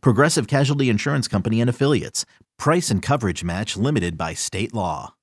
Progressive Casualty Insurance Company and Affiliates. Price and coverage match limited by state law.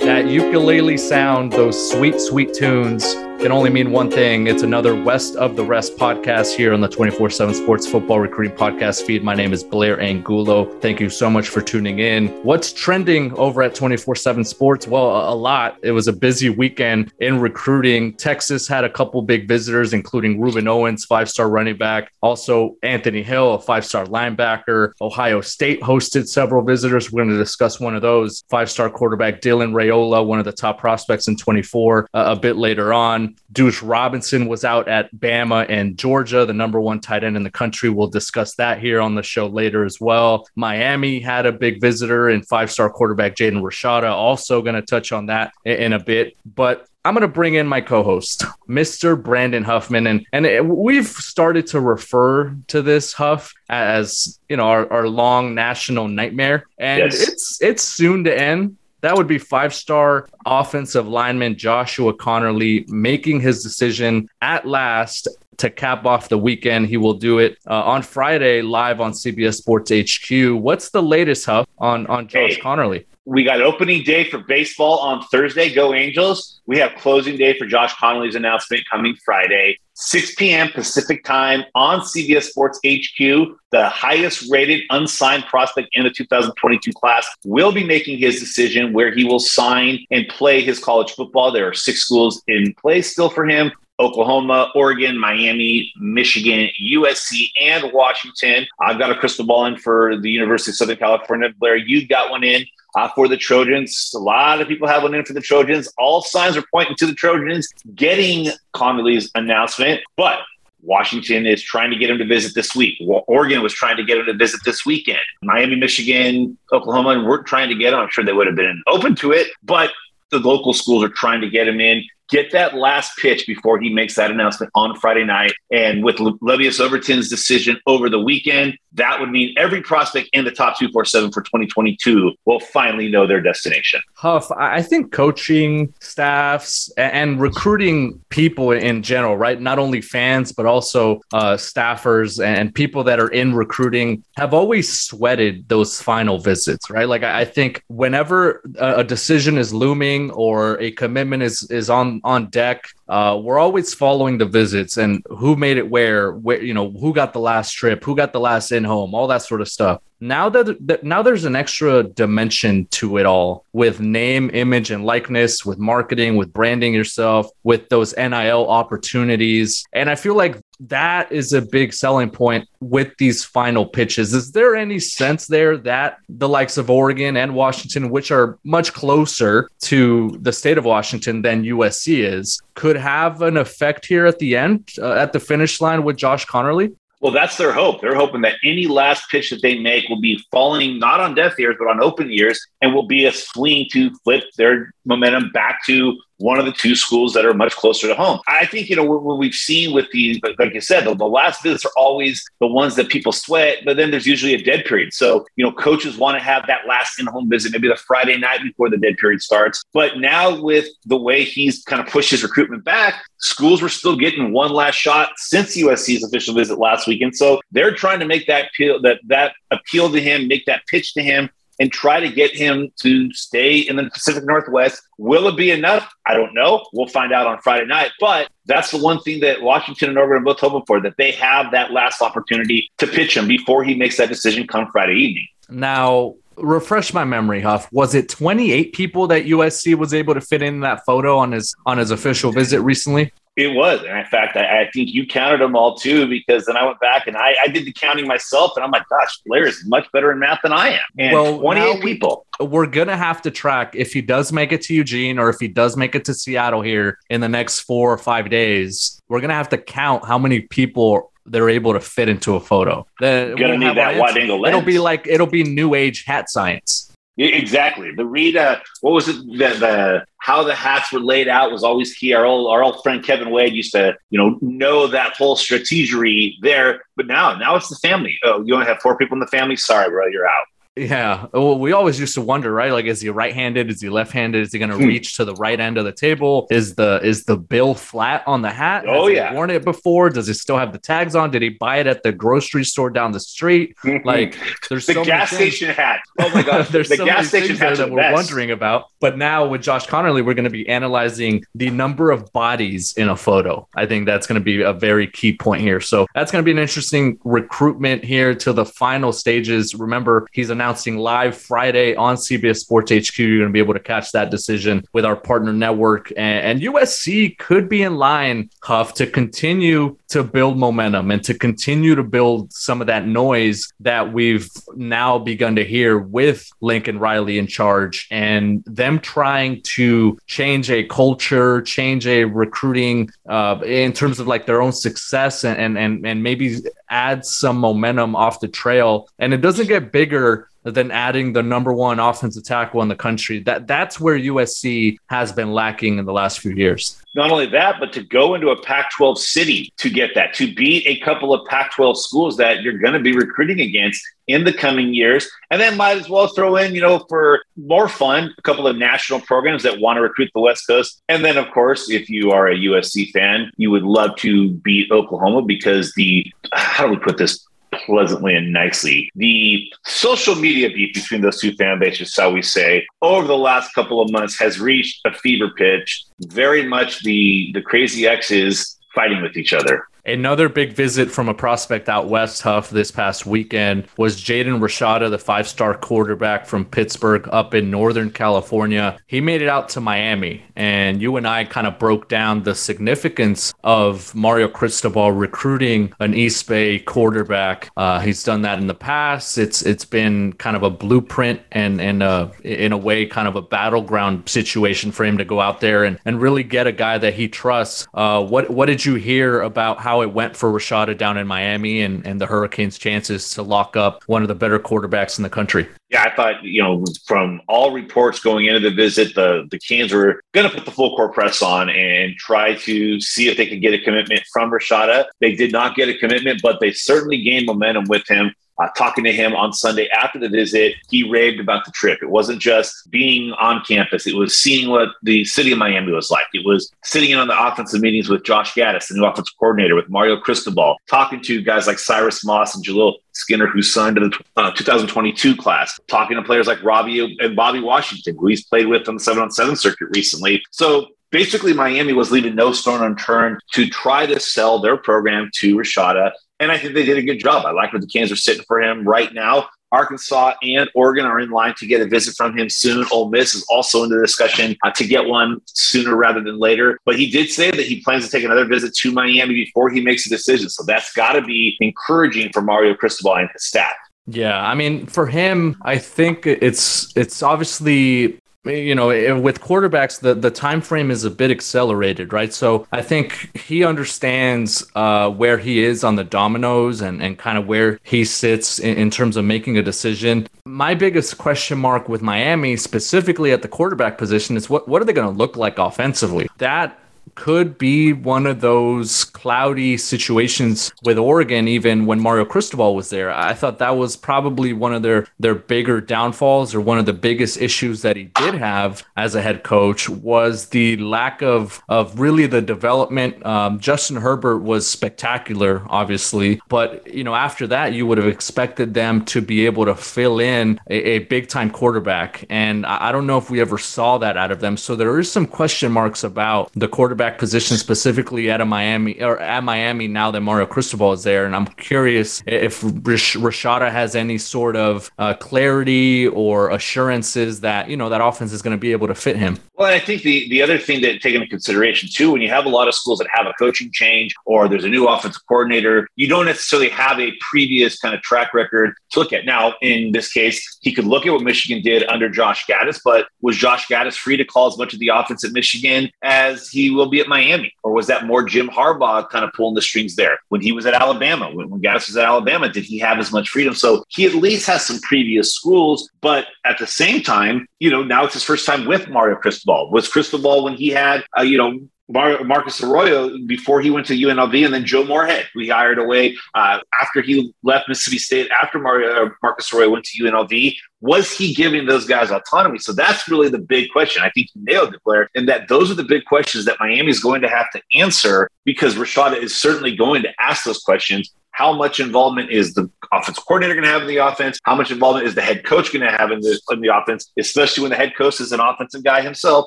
That ukulele sound, those sweet, sweet tunes can only mean one thing. It's another West of the Rest podcast here on the 24 7 Sports Football Recruiting Podcast feed. My name is Blair Angulo. Thank you so much for tuning in. What's trending over at 24 7 Sports? Well, a lot. It was a busy weekend in recruiting. Texas had a couple big visitors, including Rueben Owens, five star running back, also Anthony Hill, a five star linebacker. Ohio State hosted several visitors. We're going to discuss one of those. Five star quarterback Dylan Raiola, one of the top prospects in 24, uh, a bit later on. Deuce Robinson was out at Bama and Georgia, the number one tight end in the country. We'll discuss that here on the show later as well. Miami had a big visitor and five star quarterback Jaden Rashada. Also going to touch on that in a bit. But I'm going to bring in my co-host, Mr. Brandon Huffman, and and we've started to refer to this Huff as you know our, our long national nightmare, and yes. it's it's soon to end. That would be five star offensive lineman Joshua Conerly making his decision at last to cap off the weekend. He will do it uh, on Friday live on CBS Sports HQ. What's the latest, Huff, on, on Josh hey, Conerly? we got opening day for baseball on Thursday. Go Angels. We have closing day for Josh Conerly's announcement coming Friday, 6 p.m. Pacific time on CBS Sports HQ. The highest rated unsigned prospect in the 2022 class will be making his decision where he will sign and play his college football. There are six schools in play still for him. Oklahoma, Oregon, Miami, Michigan, USC, and Washington. I've got a crystal ball in for the University of Southern California. Blair, you've got one in uh, for the Trojans. A lot of people have one in for the Trojans. All signs are pointing to the Trojans getting Conerly's announcement, but Washington is trying to get him to visit this week. Oregon was trying to get him to visit this weekend. Miami, Michigan, Oklahoma weren't trying to get him. I'm sure they would have been open to it, but the local schools are trying to get him in get that last pitch before he makes that announcement on Friday night. And with Le- Lebbeus Overton's decision over the weekend, that would mean every prospect in the top 247 for 2022 will finally know their destination. Huff, I think coaching staffs and recruiting people in general, right? Not only fans, but also uh, staffers and people that are in recruiting have always sweated those final visits, right? Like I think whenever a decision is looming or a commitment is is on on deck, uh, we're always following the visits and who made it where, where you know who got the last trip, who got the last in home, all that sort of stuff. Now that, that now there's an extra dimension to it all with name, image, and likeness, with marketing, with branding yourself, with those NIL opportunities, and I feel like that is a big selling point with these final pitches. Is there any sense there that the likes of Oregon and Washington, which are much closer to the state of Washington than USC is, could have an effect here at the end, uh, at the finish line with Josh Conerly? Well, that's their hope. They're hoping that any last pitch that they make will be falling not on deaf ears, but on open ears, and will be a swing to flip their momentum back to one of the two schools that are much closer to home. I think, you know, what we've seen with the, like you said, the, the, last visits are always the ones that people sweat, but then there's usually a dead period. So, you know, coaches want to have that last in home visit, maybe the Friday night before the dead period starts. But now with the way he's kind of pushed his recruitment back, schools were still getting one last shot since USC's official visit last weekend. So they're trying to make that appeal, that, that appeal to him, make that pitch to him and try to get him to stay in the Pacific Northwest. Will it be enough? I don't know. We'll find out on Friday night. But that's the one thing that Washington and Oregon are both hoping for that they have that last opportunity to pitch him before he makes that decision come Friday evening. Now, refresh my memory, Huff. Was it 28 people that USC was able to fit in that photo on his on his official visit recently? It was. And in fact, I, I, think you counted them all too, because then I went back and I, I, did the counting myself. And I'm like, gosh, Blair is much better in math than I am. And well, 28 people. We're going to have to track if he does make it to Eugene or if he does make it to Seattle here in the next four or five days. We're going to have to count how many people they're able to fit into a photo. Then gonna need that wide angle lens. It'll be like it'll be new age hat science. Exactly. The Rita, what was it? The, the how the hats were laid out was always key. Our old our old friend Kevin Wade used to, you know, know that whole strategery there. But now, now it's the family. Oh, you only have four people in the family. Sorry, bro, you're out. Yeah. Well, we always used to wonder, right? Like, is he right-handed? Is he left-handed? Is he going to hmm. reach to the right end of the table? Is the is the bill flat on the hat? Oh Has yeah. worn it before? Does he still have the tags on? Did he buy it at the grocery store down the street? Like, there's the so gas station hat. Oh my god, there's the so gas station hat that we're best. wondering about. But now with Josh Conerly, we're going to be analyzing the number of bodies in a photo. I think that's going to be a very key point here. So that's going to be an interesting recruitment here to the final stages. Remember, he's announcing live Friday on CBS Sports HQ. You're going to be able to catch that decision with our partner network. And, and USC could be in line, Huff, to continue to build momentum and to continue to build some of that noise that we've now begun to hear with Lincoln Riley in charge and them trying to change a culture, change a recruiting uh, in terms of like their own success and, and, and maybe add some momentum off the trail. And it doesn't get bigger than adding the number one offensive tackle in the country. That that's where USC has been lacking in the last few years. Not only that, but to go into a Pac-12 city to get that, to beat a couple of Pac-12 schools that you're going to be recruiting against in the coming years, and then might as well throw in, you know, for more fun, a couple of national programs that want to recruit the West Coast, and then of course, if you are a USC fan, you would love to beat Oklahoma because the how do we put this pleasantly and nicely. The social media beef between those two fan bases, shall we say, over the last couple of months has reached a fever pitch. Very much the the crazy X's fighting with each other. Another big visit from a prospect out west, Huff, this past weekend was Jaden Rashada, the five star quarterback from Pittsburg up in Northern California. He made it out to Miami, and you and I kind of broke down the significance of Mario Cristobal recruiting an East Bay quarterback. Uh, he's done that in the past. It's It's been kind of a blueprint and, and uh, in a way, kind of a battleground situation for him to go out there and, and really get a guy that he trusts. Uh, what, what did you hear about how? How it went for Rashada down in Miami and, and the Hurricanes' chances to lock up one of the better quarterbacks in the country. Yeah, I thought, you know, from all reports going into the visit, the, the Canes were going to put the full court press on and try to see if they could get a commitment from Rashada. They did not get a commitment, but they certainly gained momentum with him. Uh, talking to him on Sunday after the visit, he raved about the trip. It wasn't just being on campus, it was seeing what the city of Miami was like. It was sitting in on the offensive meetings with Josh Gattis, the new offensive coordinator, with Mario Cristobal, talking to guys like Cyrus Moss and Jaleel Skinner, who signed to the uh, 2022 class, talking to players like Robbie and Bobby Washington, who he's played with on the 7 on 7 circuit recently. So basically, Miami was leaving no stone unturned to try to sell their program to Rashada and I think they did a good job. I like where the cans are sitting for him right now. Arkansas and Oregon are in line to get a visit from him soon. Ole Miss is also in the discussion uh, to get one sooner rather than later. But he did say that he plans to take another visit to Miami before he makes a decision. So that's got to be encouraging for Mario Cristobal and his staff. Yeah, I mean, for him, I think it's it's obviously you know with quarterbacks the the time frame is a bit accelerated right? So i think he understands uh, where he is on the dominoes and and kind of where he sits in, in terms of making a decision. My biggest question mark with miami specifically at the quarterback position is what what are they going to look like offensively? That could be one of those cloudy situations with Oregon, even when Mario Cristobal was there. I thought that was probably one of their their bigger downfalls or one of the biggest issues that he did have as a head coach was the lack of of really the development. Um, Justin Herbert was spectacular, obviously, but you know after that you would have expected them to be able to fill in a, a big time quarterback, and I, I don't know if we ever saw that out of them. So there is some question marks about the quarterback quarterback position specifically at a Miami or at Miami now that Mario Cristobal is there. And I'm curious if Rashada has any sort of uh, clarity or assurances that, you know, that offense is going to be able to fit him. Well, I think the, the other thing that take into consideration too, when you have a lot of schools that have a coaching change or there's a new offensive coordinator, you don't necessarily have a previous kind of track record to look at. Now, in this case, he could look at what Michigan did under Josh Gattis, but was Josh Gattis free to call as much of the offense at Michigan as he will be at Miami? Or was that more Jim Harbaugh kind of pulling the strings there? When he was at Alabama, when, when Gattis was at Alabama, did he have as much freedom? So he at least has some previous schools, but at the same time, you know, now it's his first time with Mario Cristobal. Was Cristobal when he had, uh, you know, Mar- Marcus Arroyo before he went to UNLV, and then Joe Moorhead, we hired away uh, after he left Mississippi State. After Mario, uh, Marcus Arroyo went to UNLV, was he giving those guys autonomy? So that's really the big question. I think you nailed it, Blair, and that those are the big questions that Miami is going to have to answer because Rashada is certainly going to ask those questions how much involvement is the offensive coordinator going to have in the offense? How much involvement is the head coach going to have in the, in the offense, especially when the head coach is an offensive guy himself?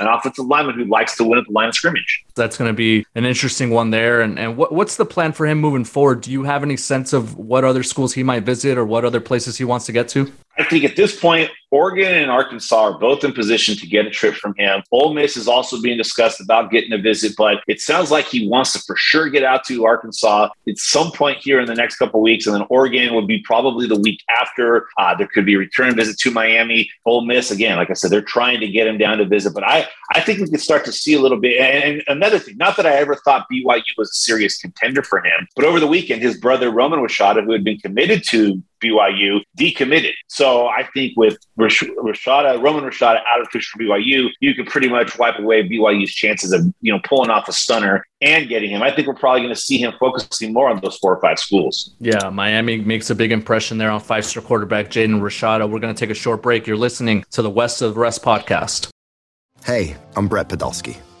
An offensive lineman who likes to win at the line of scrimmage. That's going to be an interesting one there. And, and what, what's the plan for him moving forward? Do you have any sense of what other schools he might visit or what other places he wants to get to? I think at this point, Oregon and Arkansas are both in position to get a trip from him. Ole Miss is also being discussed about getting a visit, but it sounds like he wants to for sure get out to Arkansas at some point here in the next couple weeks, and then Oregon would be probably the week after. Uh, there could be a return visit to Miami. Ole Miss, again, like I said, they're trying to get him down to visit, but I I think we could start to see a little bit. And another thing, not that I ever thought BYU was a serious contender for him, but over the weekend, his brother Roman Rashada, who had been committed to BYU decommitted. So I think with Rashada, Roman Rashada out of fish for BYU, you can pretty much wipe away BYU's chances of you know pulling off a stunner and getting him. I think we're probably going to see him focusing more on those four or five schools. Yeah, Miami makes a big impression there on five-star quarterback Jaden Rashada. We're going to take a short break. You're listening to the West of the Rest podcast. Hey, I'm Brett Podolsky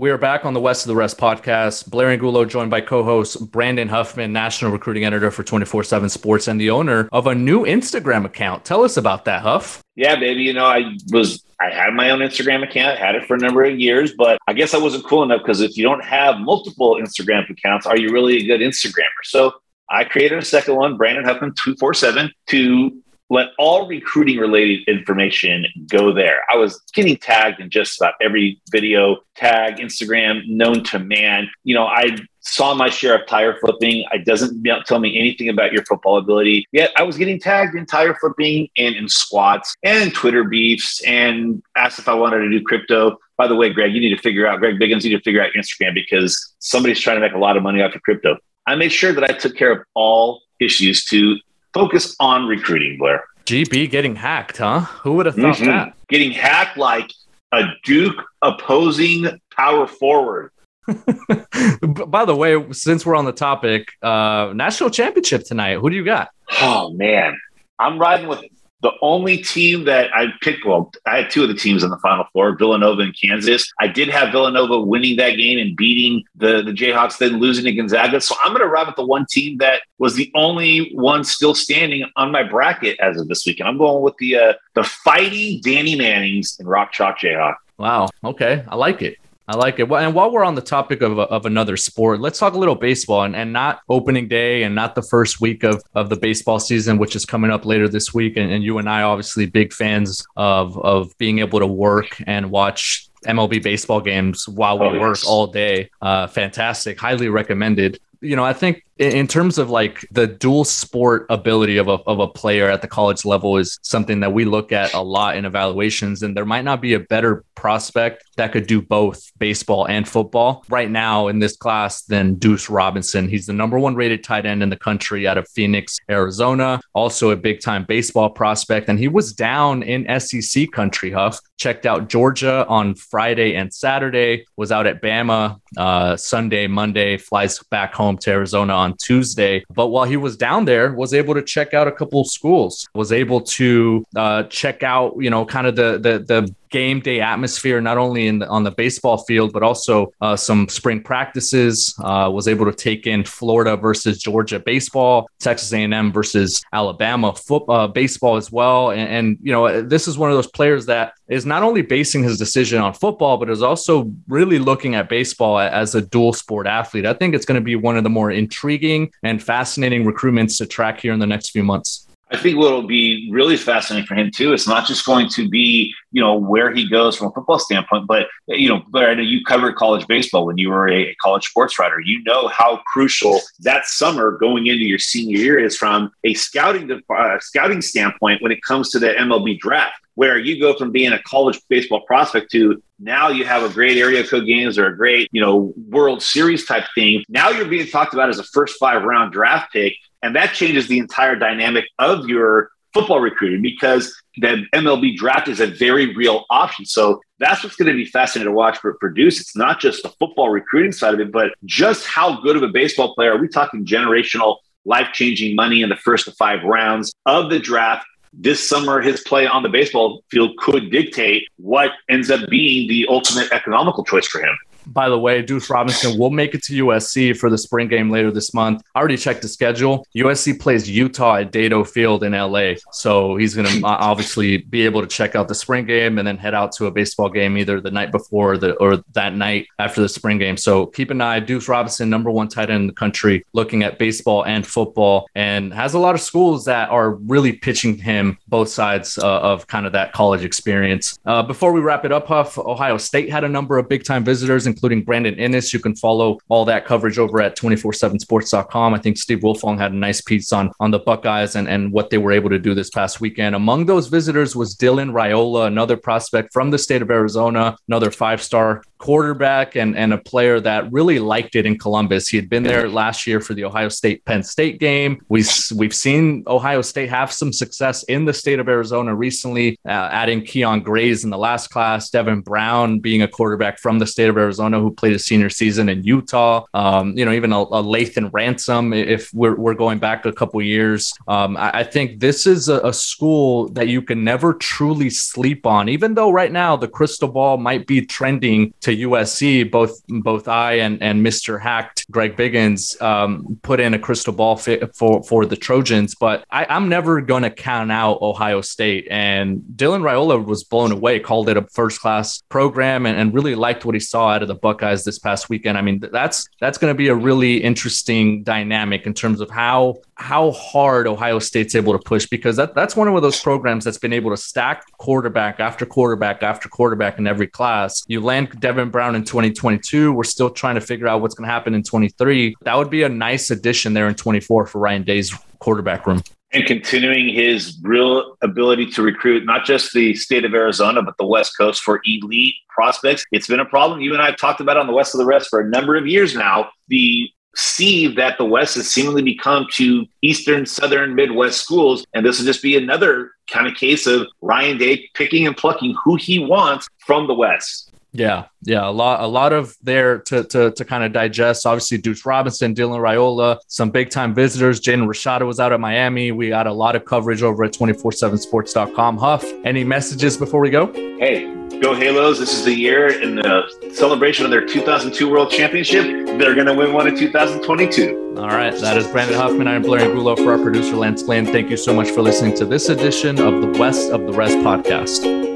We are back on the West of the Rest podcast. Blair Angulo joined by co-host Brandon Huffman, national recruiting editor for 24/7 Sports and the owner of a new Instagram account. Tell us about that, Huff. Yeah, baby. You know, I was I had my own Instagram account, had it for a number of years, but I guess I wasn't cool enough because if you don't have multiple Instagram accounts, are you really a good Instagrammer? So I created a second one, Brandon Huffman 247, to let all recruiting related information go there. I was getting tagged in just about every video tag, Instagram, known to man. You know, I saw my share of tire flipping. It doesn't tell me anything about your football ability. Yet I was getting tagged in tire flipping and in squats and Twitter beefs and asked if I wanted to do crypto. By the way, Greg, you need to figure out, Greg Biggins, you need to figure out Instagram because somebody's trying to make a lot of money off of crypto. I made sure that I took care of all issues to focus on recruiting, Blair. GB getting hacked, huh? Who would have thought mm-hmm. that? Getting hacked like a Duke opposing power forward. By the way, since we're on the topic, uh, national championship tonight. Who do you got? Oh man, I'm riding with the only team that I picked, well, I had two of the teams in the Final Four, Villanova and Kansas. I did have Villanova winning that game and beating the, the Jayhawks, then losing to Gonzaga. So I'm going to ride with the one team that was the only one still standing on my bracket as of this weekend. I'm going with the uh, the fighting Danny Mannings and Rock Chalk Jayhawk. Wow. Okay. I like it. I like it. And while we're on the topic of, of another sport, let's talk a little baseball and, and not opening day and not the first week of, of the baseball season, which is coming up later this week. And, and you and I, obviously, big fans of, of being able to work and watch MLB baseball games while we oh, work all day. Uh, fantastic, highly recommended you know, I think in terms of like the dual sport ability of a, of a player at the college level is something that we look at a lot in evaluations and there might not be a better prospect that could do both baseball and football right now in this class than Deuce Robinson. He's the number one rated tight end in the country out of Phoenix, Arizona, also a big time baseball prospect. And he was down in SEC country, Huff. Checked out Georgia on Friday and Saturday, was out at Bama uh, Sunday, Monday, flies back home to Arizona on Tuesday. But while he was down there, was able to check out a couple schools, was able to uh, check out, you know, kind of the the the game day atmosphere, not only in the, on the baseball field, but also uh, some spring practices. Uh, was able to take in Florida versus Georgia baseball, Texas A&M versus Alabama football, uh, baseball as well. And, and, you know, this is one of those players that is not only basing his decision on football, but is also really looking at baseball as a dual sport athlete. I think it's going to be one of the more intriguing and fascinating recruitments to track here in the next few months. I think what will be really fascinating for him too, it's not just going to be, you know, where he goes from a football standpoint, but you know, but I know you covered college baseball when you were a college sports writer. You know how crucial that summer going into your senior year is from a scouting uh, scouting standpoint when it comes to the MLB draft, where you go from being a college baseball prospect to now you have a great area code games or a great, you know, World Series type thing. Now you're being talked about as a first five round draft pick and that changes the entire dynamic of your football recruiting because the MLB draft is a very real option. So that's what's going to be fascinating to watch for Produce. It's not just the football recruiting side of it, but just how good of a baseball player are we talking generational, life changing money in the first to five rounds of the draft? This summer, his play on the baseball field could dictate what ends up being the ultimate economical choice for him by the way, Deuce Robinson will make it to USC for the spring game later this month. I already checked the schedule. USC plays Utah at Dedeaux Field in LA. So he's going to obviously be able to check out the spring game and then head out to a baseball game either the night before the, or that night after the spring game. So keep an eye. Deuce Robinson, number one tight end in the country, looking at baseball and football, and has a lot of schools that are really pitching him both sides uh, of kind of that college experience. Uh, before we wrap it up, Huff, Ohio State had a number of big time visitors, including Brandon Inniss. You can follow all that coverage over at 247sports.com. I think Steve Wilfong had a nice piece on, on the Buckeyes and, and what they were able to do this past weekend. Among those visitors was Dylan Raiola, another prospect from the state of Arizona, another five star quarterback and, and a player that really liked it in Columbus. He had been there last year for the Ohio State Penn State game. We, we've seen Ohio State have some success in the state of Arizona recently, uh, adding Kyion Grayes in the last class, Devin Brown being a quarterback from the state of Arizona who played a senior season in Utah. Um, you know, even a, a Lathan Ransom, if we're, we're going back a couple years. Um, I, I, think this is a, a school that you can never truly sleep on, even though right now the crystal ball might be trending to USC, both both I and and Mr. Hacked Greg Biggins um, put in a crystal ball for for the Trojans, but I, am never going to count out Ohio State. And Dylan Raiola was blown away, called it a first class program, and, and really liked what he saw out of the Buckeyes this past weekend. I mean, that's that's going to be a really interesting dynamic in terms of how how hard Ohio State's able to push because that, that's one of those programs that's been able to stack quarterback after quarterback after quarterback in every class. You land Devin Brown in 2022. We're still trying to figure out what's going to happen in 23. That would be a nice addition there in 24 for Ryan Day's quarterback room. And continuing his real ability to recruit not just the state of Arizona, but the West Coast for elite prospects. It's been a problem you and I have talked about on the West of the Rest for a number of years now. The see that the West has seemingly become to Eastern, Southern, Midwest schools. And this will just be another kind of case of Ryan Day picking and plucking who he wants from the West. Yeah, yeah, a lot, a lot of there to to, to kind of digest. Obviously, Deuce Robinson, Dylan Raiola, some big time visitors. Jaden Rashada was out at Miami. We got a lot of coverage over at 247sports.com. Huff, any messages before we go? Hey, go Halos. This is the year in the celebration of their 2002 World Championship. They're going to win one in 2022. All right. That is Brandon Huffman. I'm Blair Angulo for our producer, Lance Glenn. Thank you so much for listening to this edition of the West of the Rest podcast.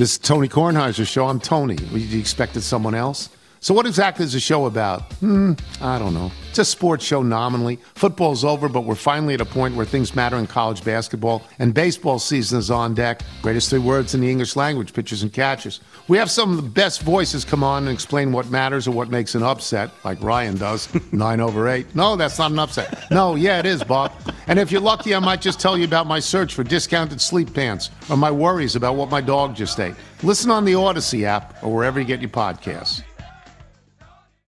This is Tony Kornheiser's show. I'm Tony. You expected someone else? So, what exactly is the show about? Hmm, I don't know. It's a sports show nominally. Football's over, but we're finally at a point where things matter in college basketball, and baseball season is on deck. Greatest three words in the English language pitchers and catchers. We have some of the best voices come on and explain what matters or what makes an upset, like Ryan does. Nine over eight. No, that's not an upset. No, yeah, it is, Bob. And if you're lucky, I might just tell you about my search for discounted sleep pants or my worries about what my dog just ate. Listen on the Odyssey app or wherever you get your podcasts.